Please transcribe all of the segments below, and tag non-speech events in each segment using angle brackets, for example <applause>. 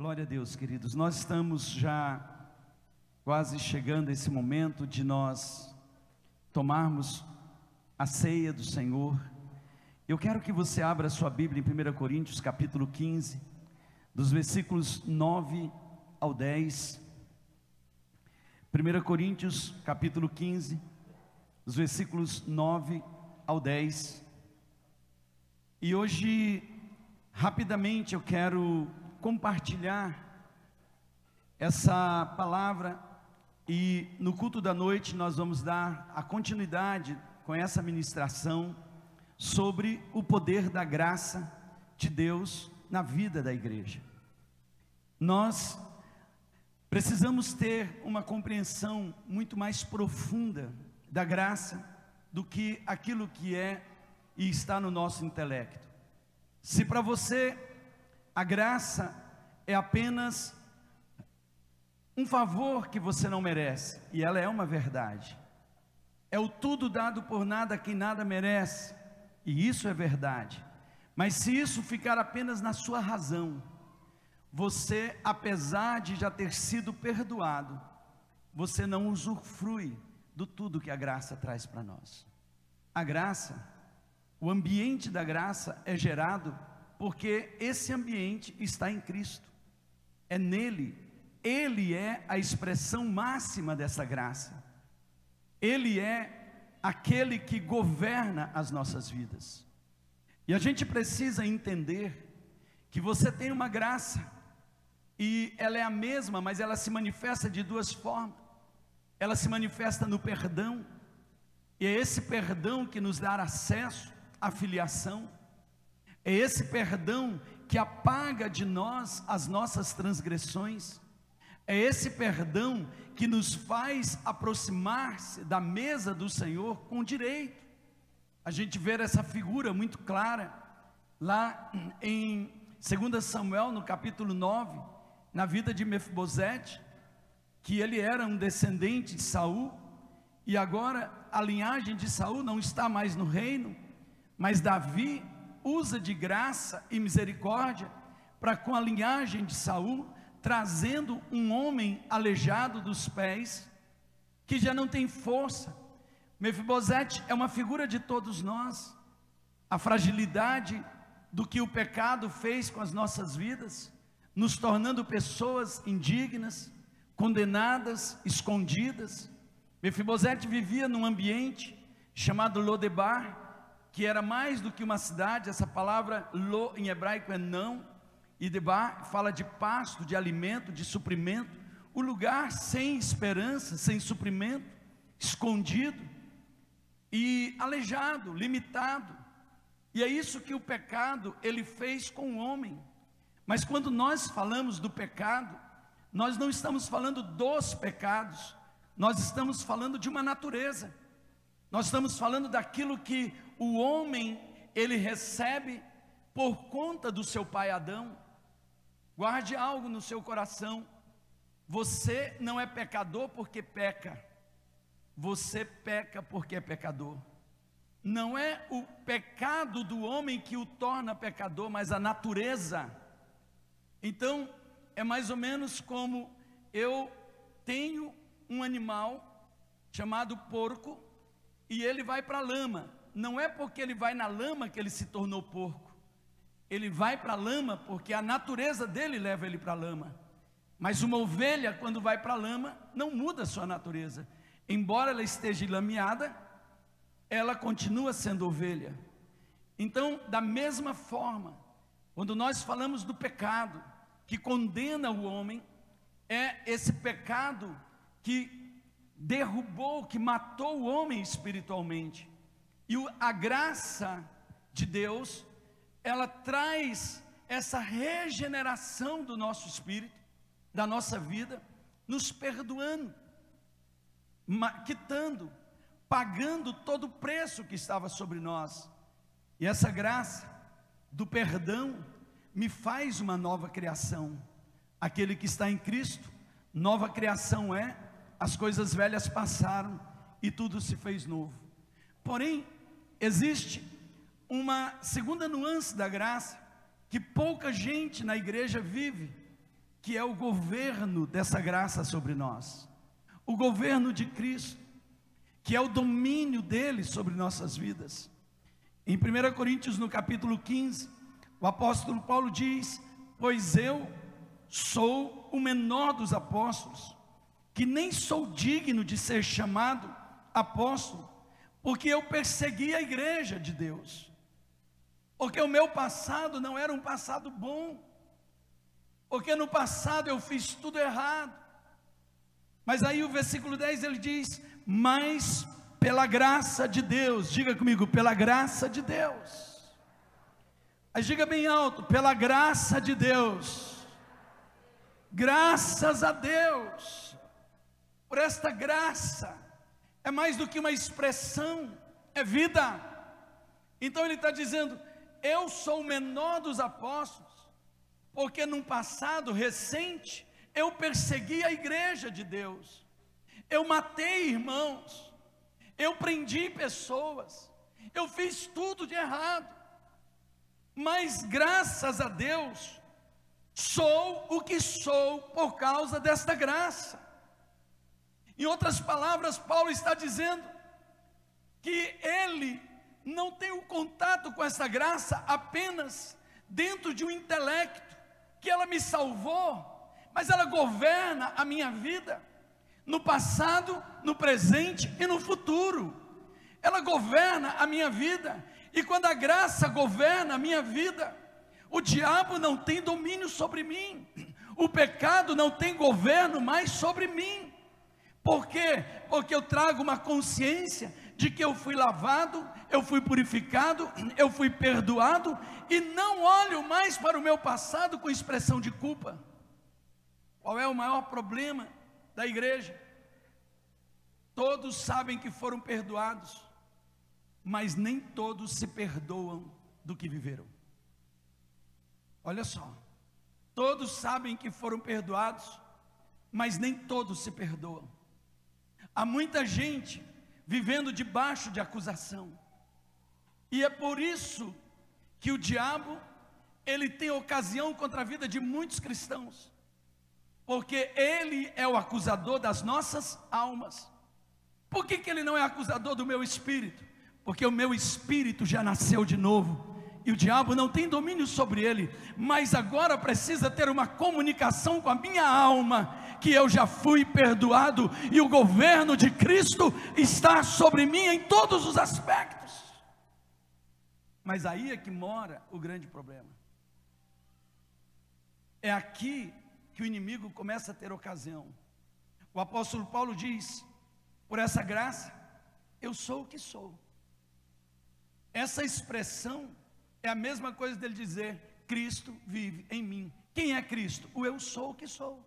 Glória a Deus, queridos. Nós estamos já quase chegando a esse momento de nós tomarmos a ceia do Senhor. Eu quero que você abra a sua Bíblia em 1 Coríntios, capítulo 15, dos versículos 9 ao 10. 1 Coríntios, capítulo 15, dos versículos 9 ao 10. E hoje, rapidamente, eu quero compartilhar essa palavra e no culto da noite nós vamos dar a continuidade com essa ministração sobre o poder da graça de Deus na vida da igreja. Nós precisamos ter uma compreensão muito mais profunda da graça do que aquilo que é e está no nosso intelecto. Se para você a graça é apenas um favor que você não merece, e ela é uma verdade. É o tudo dado por nada quem nada merece, e isso é verdade. Mas se isso ficar apenas na sua razão, você, apesar de já ter sido perdoado, você não usufrui do tudo que a graça traz para nós. A graça, o ambiente da graça é gerado porque esse ambiente está em Cristo, é nele, Ele é a expressão máxima dessa graça, Ele é aquele que governa as nossas vidas, e a gente precisa entender que você tem uma graça, e ela é a mesma, mas ela se manifesta de duas formas, ela se manifesta no perdão, e é esse perdão que nos dá acesso à filiação, é esse perdão que apaga de nós as nossas transgressões. É esse perdão que nos faz aproximar-se da mesa do Senhor com direito. A gente vê essa figura muito clara lá em 2 Samuel, no capítulo 9, na vida de Mefibosete, que ele era um descendente de Saul, e agora a linhagem de Saul não está mais no reino, mas Davi usa de graça e misericórdia para com a linhagem de Saul, trazendo um homem aleijado dos pés, que já não tem força. Mefibosete é uma figura de todos nós, a fragilidade do que o pecado fez com as nossas vidas, nos tornando pessoas indignas, condenadas, escondidas. Mefibosete vivia num ambiente chamado Lodebar, que era mais do que uma cidade, essa palavra lo em hebraico é não, e debar fala de pasto, de alimento, de suprimento, o lugar sem esperança, sem suprimento, escondido e aleijado, limitado. E é isso que o pecado ele fez com o homem. Mas quando nós falamos do pecado, nós não estamos falando dos pecados, nós estamos falando de uma natureza. Nós estamos falando daquilo que o homem ele recebe por conta do seu pai Adão. Guarde algo no seu coração. Você não é pecador porque peca. Você peca porque é pecador. Não é o pecado do homem que o torna pecador, mas a natureza. Então, é mais ou menos como eu tenho um animal chamado porco e ele vai para a lama não é porque ele vai na lama que ele se tornou porco. Ele vai para a lama porque a natureza dele leva ele para a lama. Mas uma ovelha, quando vai para a lama, não muda a sua natureza. Embora ela esteja lameada, ela continua sendo ovelha. Então, da mesma forma, quando nós falamos do pecado que condena o homem, é esse pecado que derrubou, que matou o homem espiritualmente. E a graça de Deus, ela traz essa regeneração do nosso espírito, da nossa vida, nos perdoando, quitando, pagando todo o preço que estava sobre nós. E essa graça do perdão me faz uma nova criação. Aquele que está em Cristo, nova criação é, as coisas velhas passaram e tudo se fez novo. Porém, existe uma segunda nuance da graça que pouca gente na igreja vive, que é o governo dessa graça sobre nós, o governo de Cristo, que é o domínio dele sobre nossas vidas. Em 1 Coríntios, no capítulo 15, o apóstolo Paulo diz: Pois eu sou o menor dos apóstolos, que nem sou digno de ser chamado apóstolo, porque eu persegui a igreja de Deus, porque o meu passado não era um passado bom, porque no passado eu fiz tudo errado. Mas aí o versículo 10 ele diz: Mas pela graça de Deus, diga comigo, pela graça de Deus. Aí diga bem alto, pela graça de Deus. Graças a Deus por esta graça é mais do que uma expressão, é vida. Então ele está dizendo: Eu sou o menor dos apóstolos, porque num passado recente eu persegui a igreja de Deus, eu matei irmãos, eu prendi pessoas, eu fiz tudo de errado, mas graças a Deus, sou o que sou por causa desta graça. Em outras palavras, Paulo está dizendo que ele não tem o contato com essa graça apenas dentro de um intelecto, que ela me salvou, mas ela governa a minha vida no passado, no presente e no futuro. Ela governa a minha vida, e quando a graça governa a minha vida, o diabo não tem domínio sobre mim, o pecado não tem governo mais sobre mim. Por quê? Porque eu trago uma consciência de que eu fui lavado, eu fui purificado, eu fui perdoado e não olho mais para o meu passado com expressão de culpa. Qual é o maior problema da igreja? Todos sabem que foram perdoados, mas nem todos se perdoam do que viveram. Olha só, todos sabem que foram perdoados, mas nem todos se perdoam. Há muita gente vivendo debaixo de acusação. E é por isso que o diabo ele tem ocasião contra a vida de muitos cristãos. Porque ele é o acusador das nossas almas. Por que, que ele não é acusador do meu espírito? Porque o meu espírito já nasceu de novo e o diabo não tem domínio sobre ele, mas agora precisa ter uma comunicação com a minha alma, que eu já fui perdoado e o governo de Cristo está sobre mim em todos os aspectos. Mas aí é que mora o grande problema. É aqui que o inimigo começa a ter ocasião. O apóstolo Paulo diz: por essa graça, eu sou o que sou. Essa expressão é a mesma coisa dele dizer: Cristo vive em mim. Quem é Cristo? O eu sou o que sou.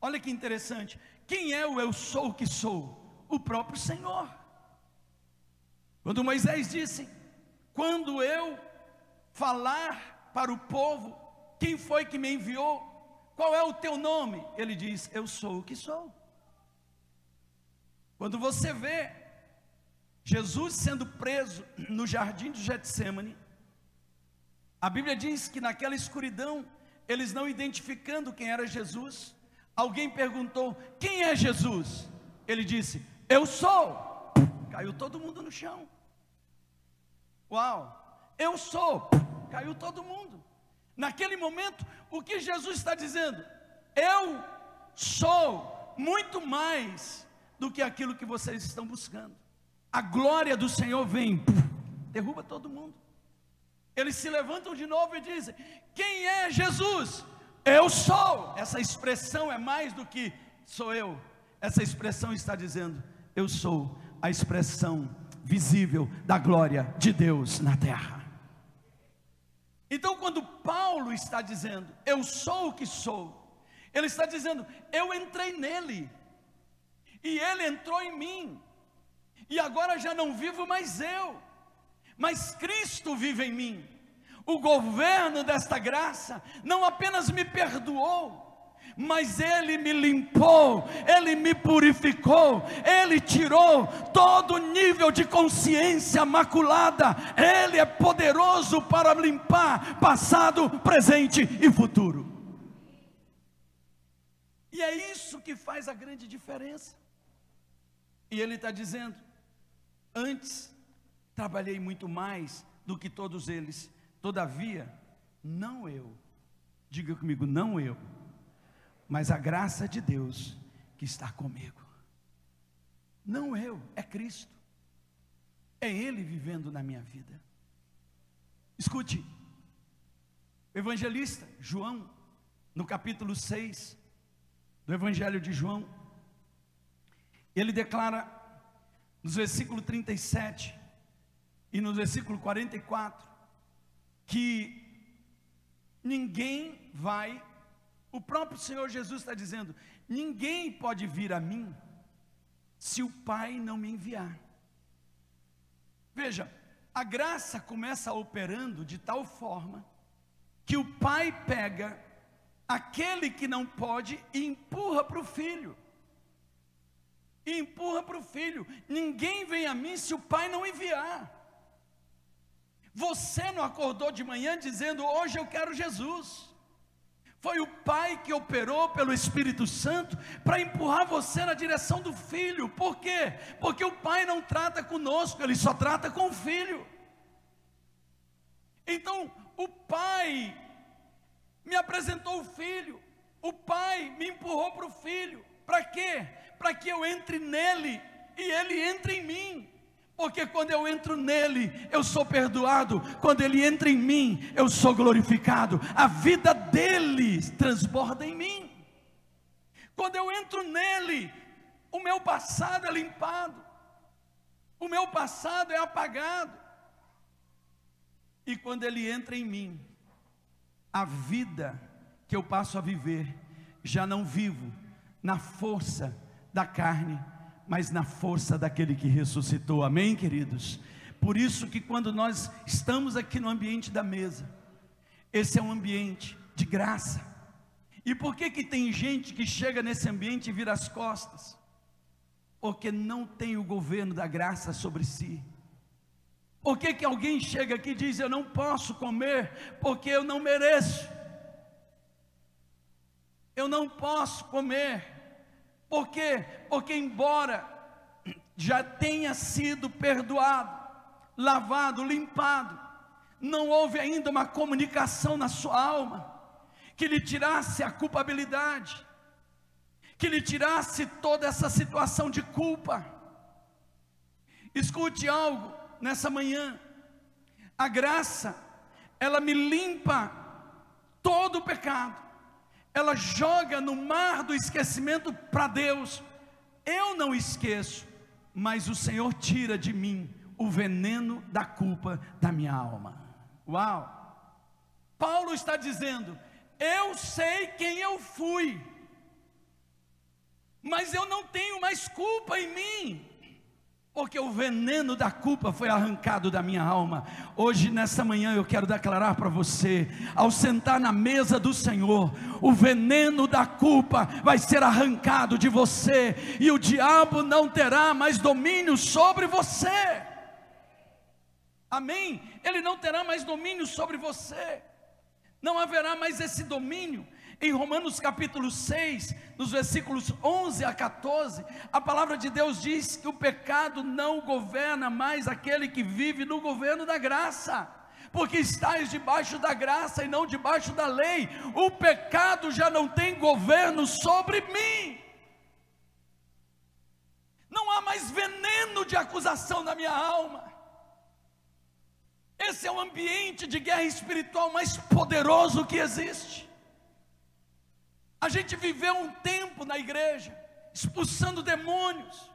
Olha que interessante. Quem é o eu sou o que sou? O próprio Senhor. Quando Moisés disse: Quando eu falar para o povo, quem foi que me enviou? Qual é o teu nome? Ele diz: Eu sou o que sou. Quando você vê Jesus sendo preso no jardim de Getsemane, a Bíblia diz que naquela escuridão, eles não identificando quem era Jesus, alguém perguntou: Quem é Jesus? Ele disse: Eu sou. Caiu todo mundo no chão. Uau! Eu sou. Caiu todo mundo. Naquele momento, o que Jesus está dizendo? Eu sou muito mais do que aquilo que vocês estão buscando a glória do Senhor vem, derruba todo mundo. Eles se levantam de novo e dizem: Quem é Jesus? Eu sou. Essa expressão é mais do que sou eu. Essa expressão está dizendo: Eu sou a expressão visível da glória de Deus na terra. Então, quando Paulo está dizendo, Eu sou o que sou, ele está dizendo, Eu entrei nele, e ele entrou em mim. E agora já não vivo mais eu, mas Cristo vive em mim. O governo desta graça não apenas me perdoou, mas Ele me limpou, Ele me purificou, Ele tirou todo nível de consciência maculada, Ele é poderoso para limpar passado, presente e futuro. E é isso que faz a grande diferença. E ele está dizendo: antes trabalhei muito mais do que todos eles, todavia, não eu, diga comigo, não eu, mas a graça de Deus que está comigo. Não eu, é Cristo. É Ele vivendo na minha vida. Escute, evangelista João, no capítulo 6 do Evangelho de João, ele declara nos versículos 37 e no versículo 44 que ninguém vai, o próprio Senhor Jesus está dizendo: ninguém pode vir a mim se o Pai não me enviar. Veja, a graça começa operando de tal forma que o pai pega aquele que não pode e empurra para o filho. E empurra para o filho. Ninguém vem a mim se o pai não enviar. Você não acordou de manhã dizendo: Hoje eu quero Jesus. Foi o Pai que operou pelo Espírito Santo para empurrar você na direção do Filho. Por quê? Porque o Pai não trata conosco, ele só trata com o Filho. Então, o Pai me apresentou o Filho, o Pai me empurrou para o Filho. Para quê? Para que eu entre nele e ele entre em mim. Porque quando eu entro nele, eu sou perdoado. Quando ele entra em mim, eu sou glorificado. A vida dele transborda em mim. Quando eu entro nele, o meu passado é limpado. O meu passado é apagado. E quando ele entra em mim, a vida que eu passo a viver, já não vivo na força da carne, mas na força daquele que ressuscitou. Amém, queridos? Por isso que quando nós estamos aqui no ambiente da mesa, esse é um ambiente de graça. E por que que tem gente que chega nesse ambiente e vira as costas? Porque não tem o governo da graça sobre si. Por que que alguém chega aqui e diz eu não posso comer porque eu não mereço? Eu não posso comer por quê? Porque, embora já tenha sido perdoado, lavado, limpado, não houve ainda uma comunicação na sua alma que lhe tirasse a culpabilidade, que lhe tirasse toda essa situação de culpa. Escute algo nessa manhã, a graça, ela me limpa todo o pecado, ela joga no mar do esquecimento para Deus. Eu não esqueço, mas o Senhor tira de mim o veneno da culpa da minha alma. Uau! Paulo está dizendo: eu sei quem eu fui, mas eu não tenho mais culpa em mim porque o veneno da culpa foi arrancado da minha alma. Hoje, nessa manhã, eu quero declarar para você: ao sentar na mesa do Senhor, o veneno da culpa vai ser arrancado de você, e o diabo não terá mais domínio sobre você. Amém? Ele não terá mais domínio sobre você, não haverá mais esse domínio. Em Romanos capítulo 6, nos versículos 11 a 14, a palavra de Deus diz que o pecado não governa mais aquele que vive no governo da graça, porque estás debaixo da graça e não debaixo da lei. O pecado já não tem governo sobre mim. Não há mais veneno de acusação na minha alma. Esse é o ambiente de guerra espiritual mais poderoso que existe. A gente viveu um tempo na igreja, expulsando demônios,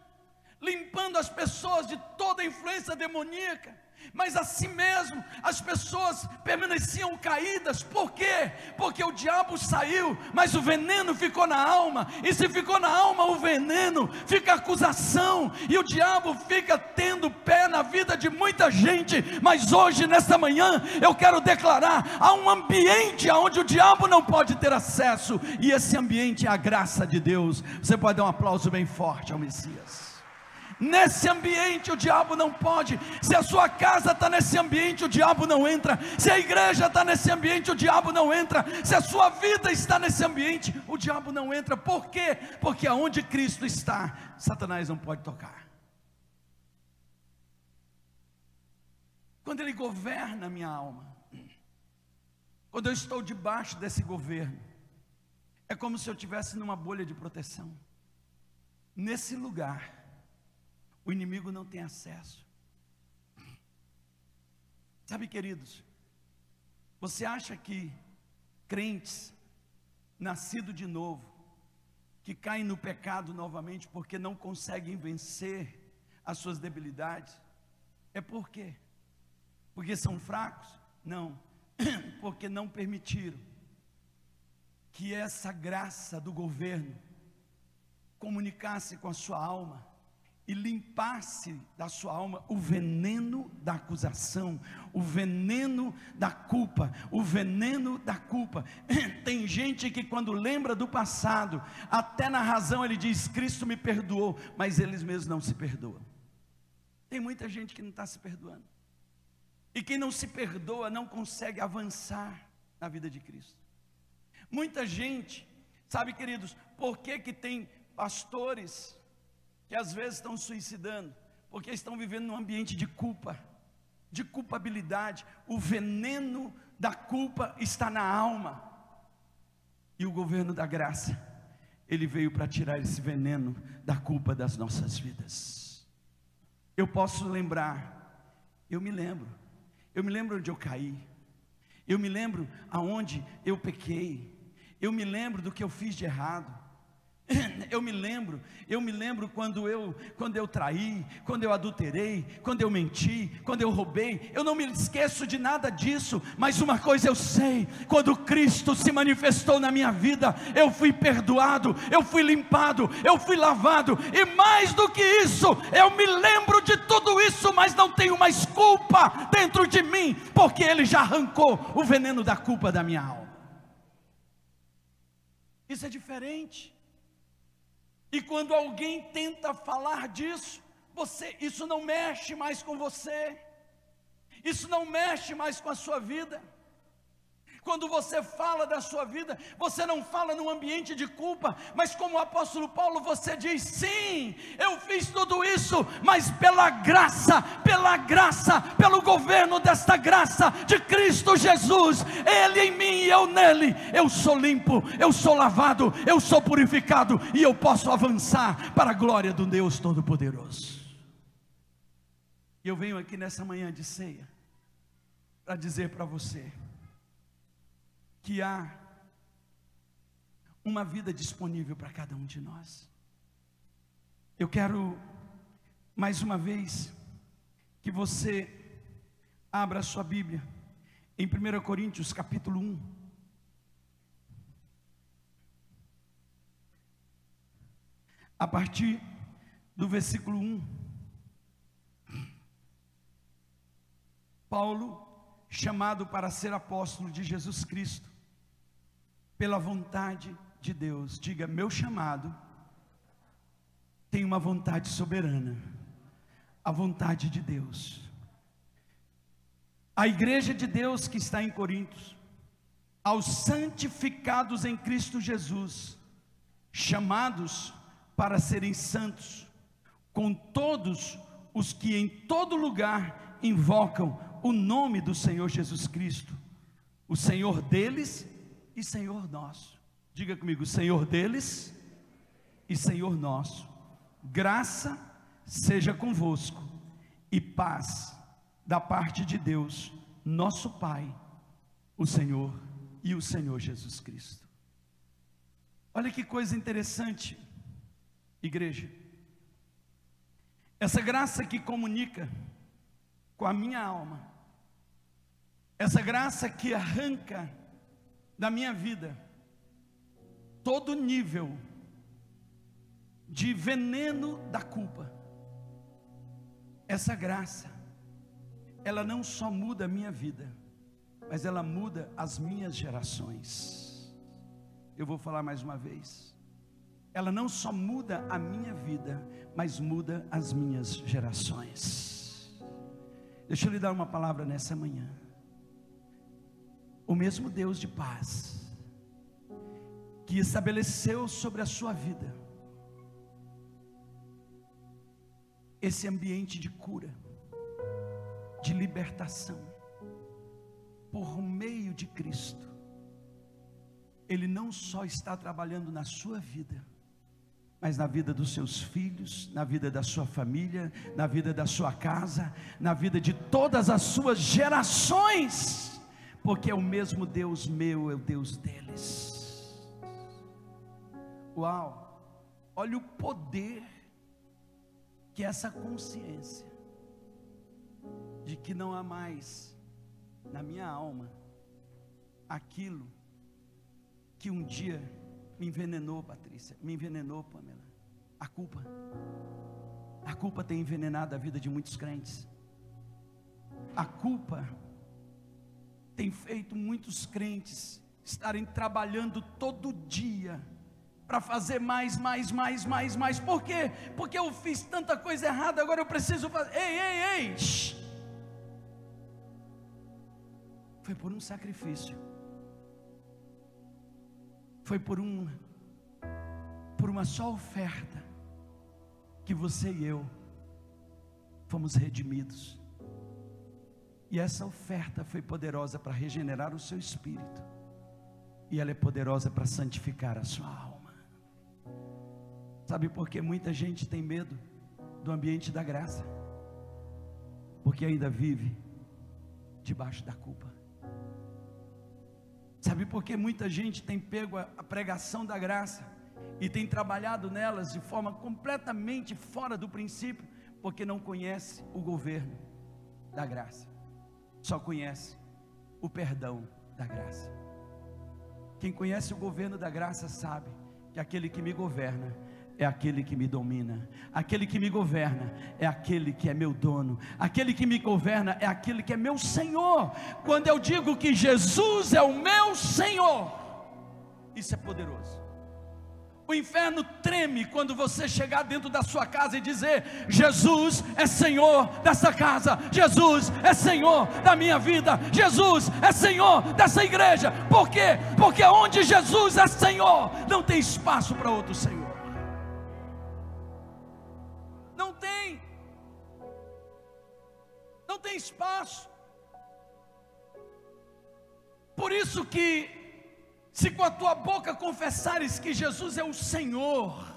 limpando as pessoas de toda influência demoníaca, mas assim mesmo as pessoas permaneciam caídas, por quê? Porque o diabo saiu, mas o veneno ficou na alma, e se ficou na alma o veneno, fica acusação, e o diabo fica tendo pé na vida de muita gente, mas hoje, nesta manhã, eu quero declarar: há um ambiente onde o diabo não pode ter acesso, e esse ambiente é a graça de Deus. Você pode dar um aplauso bem forte ao Messias. Nesse ambiente o diabo não pode. Se a sua casa está nesse ambiente, o diabo não entra. Se a igreja está nesse ambiente, o diabo não entra. Se a sua vida está nesse ambiente, o diabo não entra. Por quê? Porque aonde Cristo está, Satanás não pode tocar. Quando ele governa a minha alma, quando eu estou debaixo desse governo, é como se eu estivesse numa bolha de proteção. Nesse lugar, o inimigo não tem acesso. Sabe, queridos, você acha que crentes, nascidos de novo, que caem no pecado novamente porque não conseguem vencer as suas debilidades, é por quê? Porque são fracos? Não, <clears throat> porque não permitiram que essa graça do governo comunicasse com a sua alma e limpasse da sua alma o veneno da acusação, o veneno da culpa, o veneno da culpa. <laughs> Tem gente que quando lembra do passado, até na razão ele diz: Cristo me perdoou, mas eles mesmos não se perdoam. Tem muita gente que não está se perdoando. E quem não se perdoa não consegue avançar na vida de Cristo. Muita gente, sabe, queridos, por que, que tem pastores que às vezes estão suicidando, porque estão vivendo num ambiente de culpa, de culpabilidade. O veneno da culpa está na alma. E o governo da graça, ele veio para tirar esse veneno da culpa das nossas vidas. Eu posso lembrar, eu me lembro, eu me lembro onde eu caí, eu me lembro aonde eu pequei, eu me lembro do que eu fiz de errado. Eu me lembro, eu me lembro quando eu, quando eu traí, quando eu adulterei, quando eu menti, quando eu roubei. Eu não me esqueço de nada disso, mas uma coisa eu sei: quando Cristo se manifestou na minha vida, eu fui perdoado, eu fui limpado, eu fui lavado, e mais do que isso, eu me lembro de tudo isso, mas não tenho mais culpa dentro de mim, porque Ele já arrancou o veneno da culpa da minha alma. Isso é diferente. E quando alguém tenta falar disso, você, isso não mexe mais com você. Isso não mexe mais com a sua vida. Quando você fala da sua vida, você não fala num ambiente de culpa, mas como o apóstolo Paulo, você diz: sim, eu fiz tudo isso, mas pela graça, pela graça, pelo governo desta graça de Cristo Jesus, Ele em mim e eu nele, eu sou limpo, eu sou lavado, eu sou purificado e eu posso avançar para a glória do Deus Todo-Poderoso. E eu venho aqui nessa manhã de ceia para dizer para você, que há uma vida disponível para cada um de nós. Eu quero, mais uma vez, que você abra a sua Bíblia em 1 Coríntios capítulo 1. A partir do versículo 1. Paulo, chamado para ser apóstolo de Jesus Cristo, pela vontade de Deus. Diga: meu chamado tem uma vontade soberana, a vontade de Deus. A igreja de Deus que está em Corintos, aos santificados em Cristo Jesus, chamados para serem santos, com todos os que em todo lugar invocam o nome do Senhor Jesus Cristo, o Senhor deles e Senhor nosso. Diga comigo, Senhor deles e Senhor nosso. Graça seja convosco e paz da parte de Deus, nosso Pai, o Senhor e o Senhor Jesus Cristo. Olha que coisa interessante, igreja. Essa graça que comunica com a minha alma, essa graça que arranca da minha vida, todo nível de veneno da culpa, essa graça, ela não só muda a minha vida, mas ela muda as minhas gerações. Eu vou falar mais uma vez. ela não só muda a minha vida, mas muda as minhas gerações. Deixa eu lhe dar uma palavra nessa manhã. O mesmo Deus de paz, que estabeleceu sobre a sua vida esse ambiente de cura, de libertação, por meio de Cristo, Ele não só está trabalhando na sua vida, mas na vida dos seus filhos, na vida da sua família, na vida da sua casa, na vida de todas as suas gerações, porque é o mesmo Deus meu, é o Deus deles. Uau! Olha o poder que essa consciência de que não há mais na minha alma aquilo que um dia me envenenou, Patrícia, me envenenou, Pamela. A culpa. A culpa tem envenenado a vida de muitos crentes. A culpa tem feito muitos crentes estarem trabalhando todo dia para fazer mais, mais, mais, mais, mais. Por quê? Porque eu fiz tanta coisa errada, agora eu preciso fazer. Ei, ei, ei! Foi por um sacrifício foi por um por uma só oferta que você e eu fomos redimidos. E essa oferta foi poderosa para regenerar o seu espírito. E ela é poderosa para santificar a sua alma. Sabe por que muita gente tem medo do ambiente da graça? Porque ainda vive debaixo da culpa. Sabe por que muita gente tem pego a, pregação da graça e tem trabalhado nelas de forma completamente fora do princípio? Porque não conhece o governo da graça, só conhece o perdão da graça. Quem conhece o governo da graça sabe que aquele que me governa é aquele que me domina, aquele que me governa é aquele que é meu dono, aquele que me governa é aquele que é meu Senhor. Quando eu digo que Jesus é o meu Senhor, isso é poderoso. O inferno treme quando você chegar dentro da sua casa e dizer: Jesus é Senhor dessa casa, Jesus é Senhor da minha vida, Jesus é Senhor dessa igreja. Por quê? Porque onde Jesus é Senhor, não tem espaço para outro Senhor. tem espaço. Por isso que, se com a tua boca confessares que Jesus é o Senhor,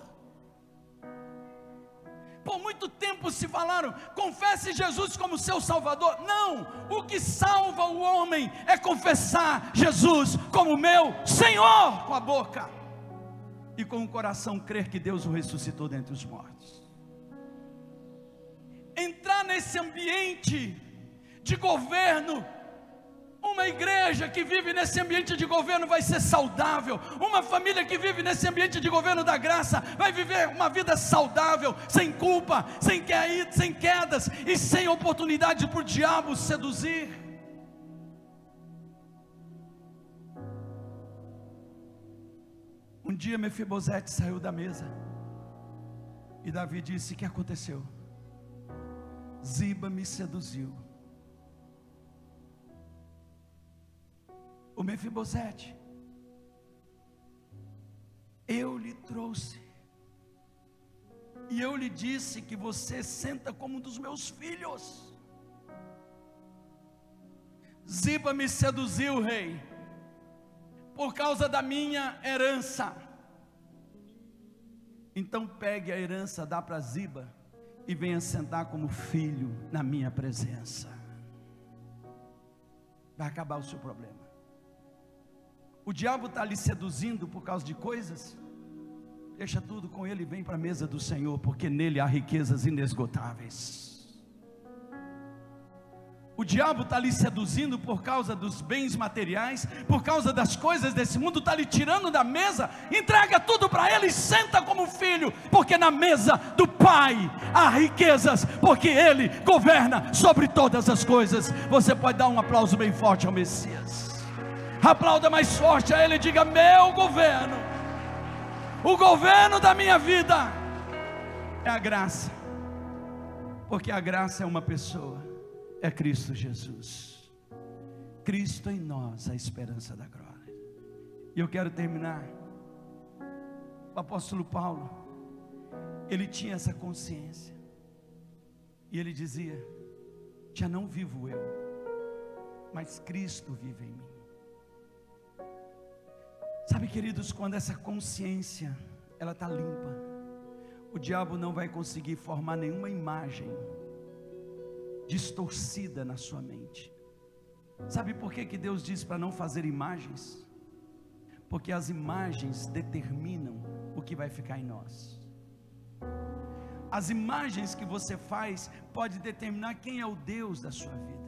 por muito tempo se falaram, confesse Jesus como seu Salvador. Não, o que salva o homem é confessar Jesus como meu Senhor com a boca e com o coração crer que Deus o ressuscitou dentre os mortos. Entrar nesse ambiente de governo. Uma igreja que vive nesse ambiente de governo vai ser saudável. Uma família que vive nesse ambiente de governo da graça vai viver uma vida saudável, sem culpa, sem, sem quedas e sem oportunidade para o diabo seduzir. Um dia Mefibosete saiu da mesa e Davi disse: O que aconteceu? Ziba me seduziu. O Mefibosete, eu lhe trouxe, e eu lhe disse que você senta como um dos meus filhos. Ziba me seduziu, rei, por causa da minha herança. Então pegue a herança, dá para Ziba, e venha sentar como filho na minha presença. Vai acabar o seu problema. O diabo está lhe seduzindo por causa de coisas. Deixa tudo com ele e vem para a mesa do Senhor, porque nele há riquezas inesgotáveis. O diabo está lhe seduzindo por causa dos bens materiais, por causa das coisas desse mundo, está lhe tirando da mesa, entrega tudo para ele e senta como filho, porque na mesa do Pai há riquezas, porque ele governa sobre todas as coisas. Você pode dar um aplauso bem forte ao Messias. Aplauda mais forte a Ele, diga: Meu governo o governo da minha vida é a graça, porque a graça é uma pessoa, é Cristo Jesus. Cristo em nós, a esperança da glória. E eu quero terminar. O apóstolo Paulo, ele tinha essa consciência, e ele dizia: Já não vivo eu, mas Cristo vive em mim. Sabe, queridos, quando essa consciência ela está limpa, o diabo não vai conseguir formar nenhuma imagem distorcida na sua mente. Sabe por que, que Deus diz para não fazer imagens? Porque as imagens determinam o que vai ficar em nós. As imagens que você faz pode determinar quem é o Deus da sua vida.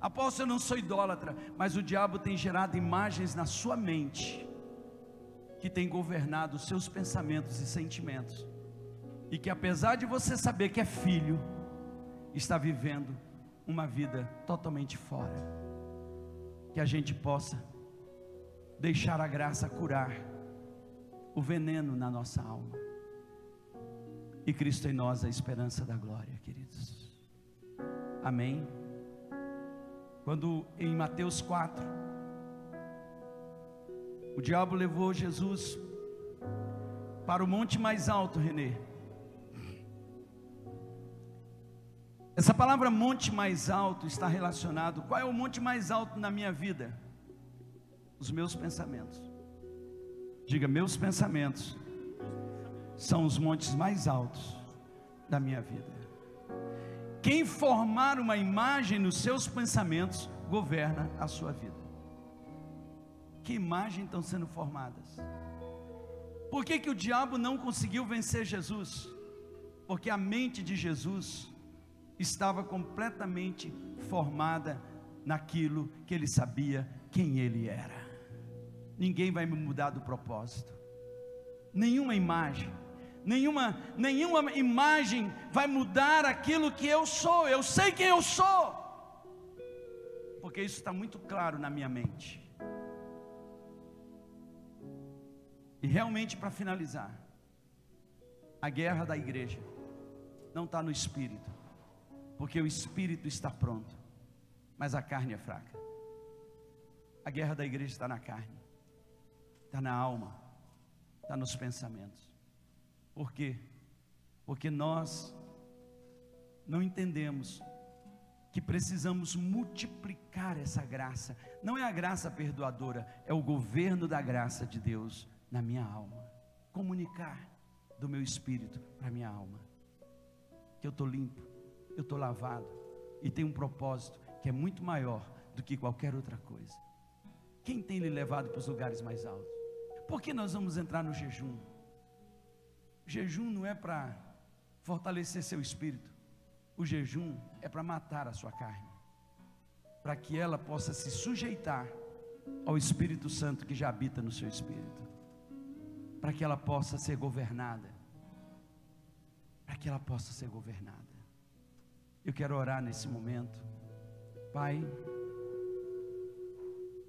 Apóstolo, eu não sou idólatra, mas o diabo tem gerado imagens na sua mente que tem governado os seus pensamentos e sentimentos. E que apesar de você saber que é filho, está vivendo uma vida totalmente fora. Que a gente possa deixar a graça curar o veneno na nossa alma. E Cristo em nós a esperança da glória, queridos. Amém. Quando em Mateus 4, o diabo levou Jesus para o monte mais alto, Renê. Essa palavra monte mais alto está relacionado. Qual é o monte mais alto na minha vida? Os meus pensamentos. Diga, meus pensamentos são os montes mais altos da minha vida. Quem formar uma imagem nos seus pensamentos governa a sua vida. Que imagem estão sendo formadas? Por que, que o diabo não conseguiu vencer Jesus? Porque a mente de Jesus estava completamente formada naquilo que ele sabia quem ele era. Ninguém vai me mudar do propósito. Nenhuma imagem, nenhuma, nenhuma imagem vai mudar aquilo que eu sou. Eu sei quem eu sou. Porque isso está muito claro na minha mente. E realmente, para finalizar, a guerra da igreja não está no espírito, porque o espírito está pronto, mas a carne é fraca. A guerra da igreja está na carne, está na alma, está nos pensamentos. Por quê? Porque nós não entendemos que precisamos multiplicar essa graça. Não é a graça perdoadora, é o governo da graça de Deus na minha alma. Comunicar do meu espírito para minha alma. Que eu estou limpo, eu estou lavado e tenho um propósito que é muito maior do que qualquer outra coisa. Quem tem lhe levado para os lugares mais altos? Por que nós vamos entrar no jejum? Jejum não é para fortalecer seu espírito. O jejum é para matar a sua carne, para que ela possa se sujeitar ao Espírito Santo que já habita no seu espírito, para que ela possa ser governada, para que ela possa ser governada. Eu quero orar nesse momento. Pai,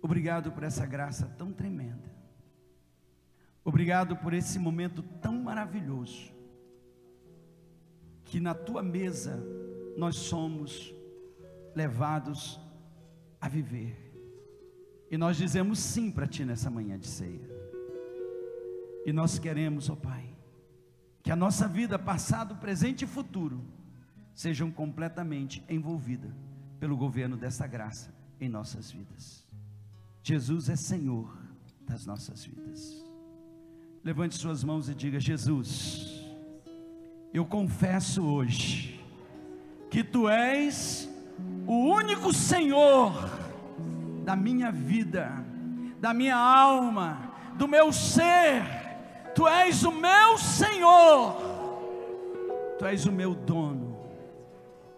obrigado por essa graça tão tremenda. Obrigado por esse momento tão maravilhoso. Que na tua mesa nós somos levados a viver. E nós dizemos sim para ti nessa manhã de ceia. E nós queremos, ó oh Pai, que a nossa vida, passado, presente e futuro, sejam completamente envolvidas pelo governo dessa graça em nossas vidas. Jesus é Senhor das nossas vidas. Levante suas mãos e diga: Jesus, eu confesso hoje que Tu és o único Senhor da minha vida, da minha alma, do meu ser. Tu és o meu Senhor, Tu és o meu dono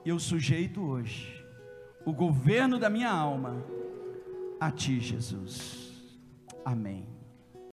eu sujeito hoje o governo da minha alma a Ti, Jesus. Amém.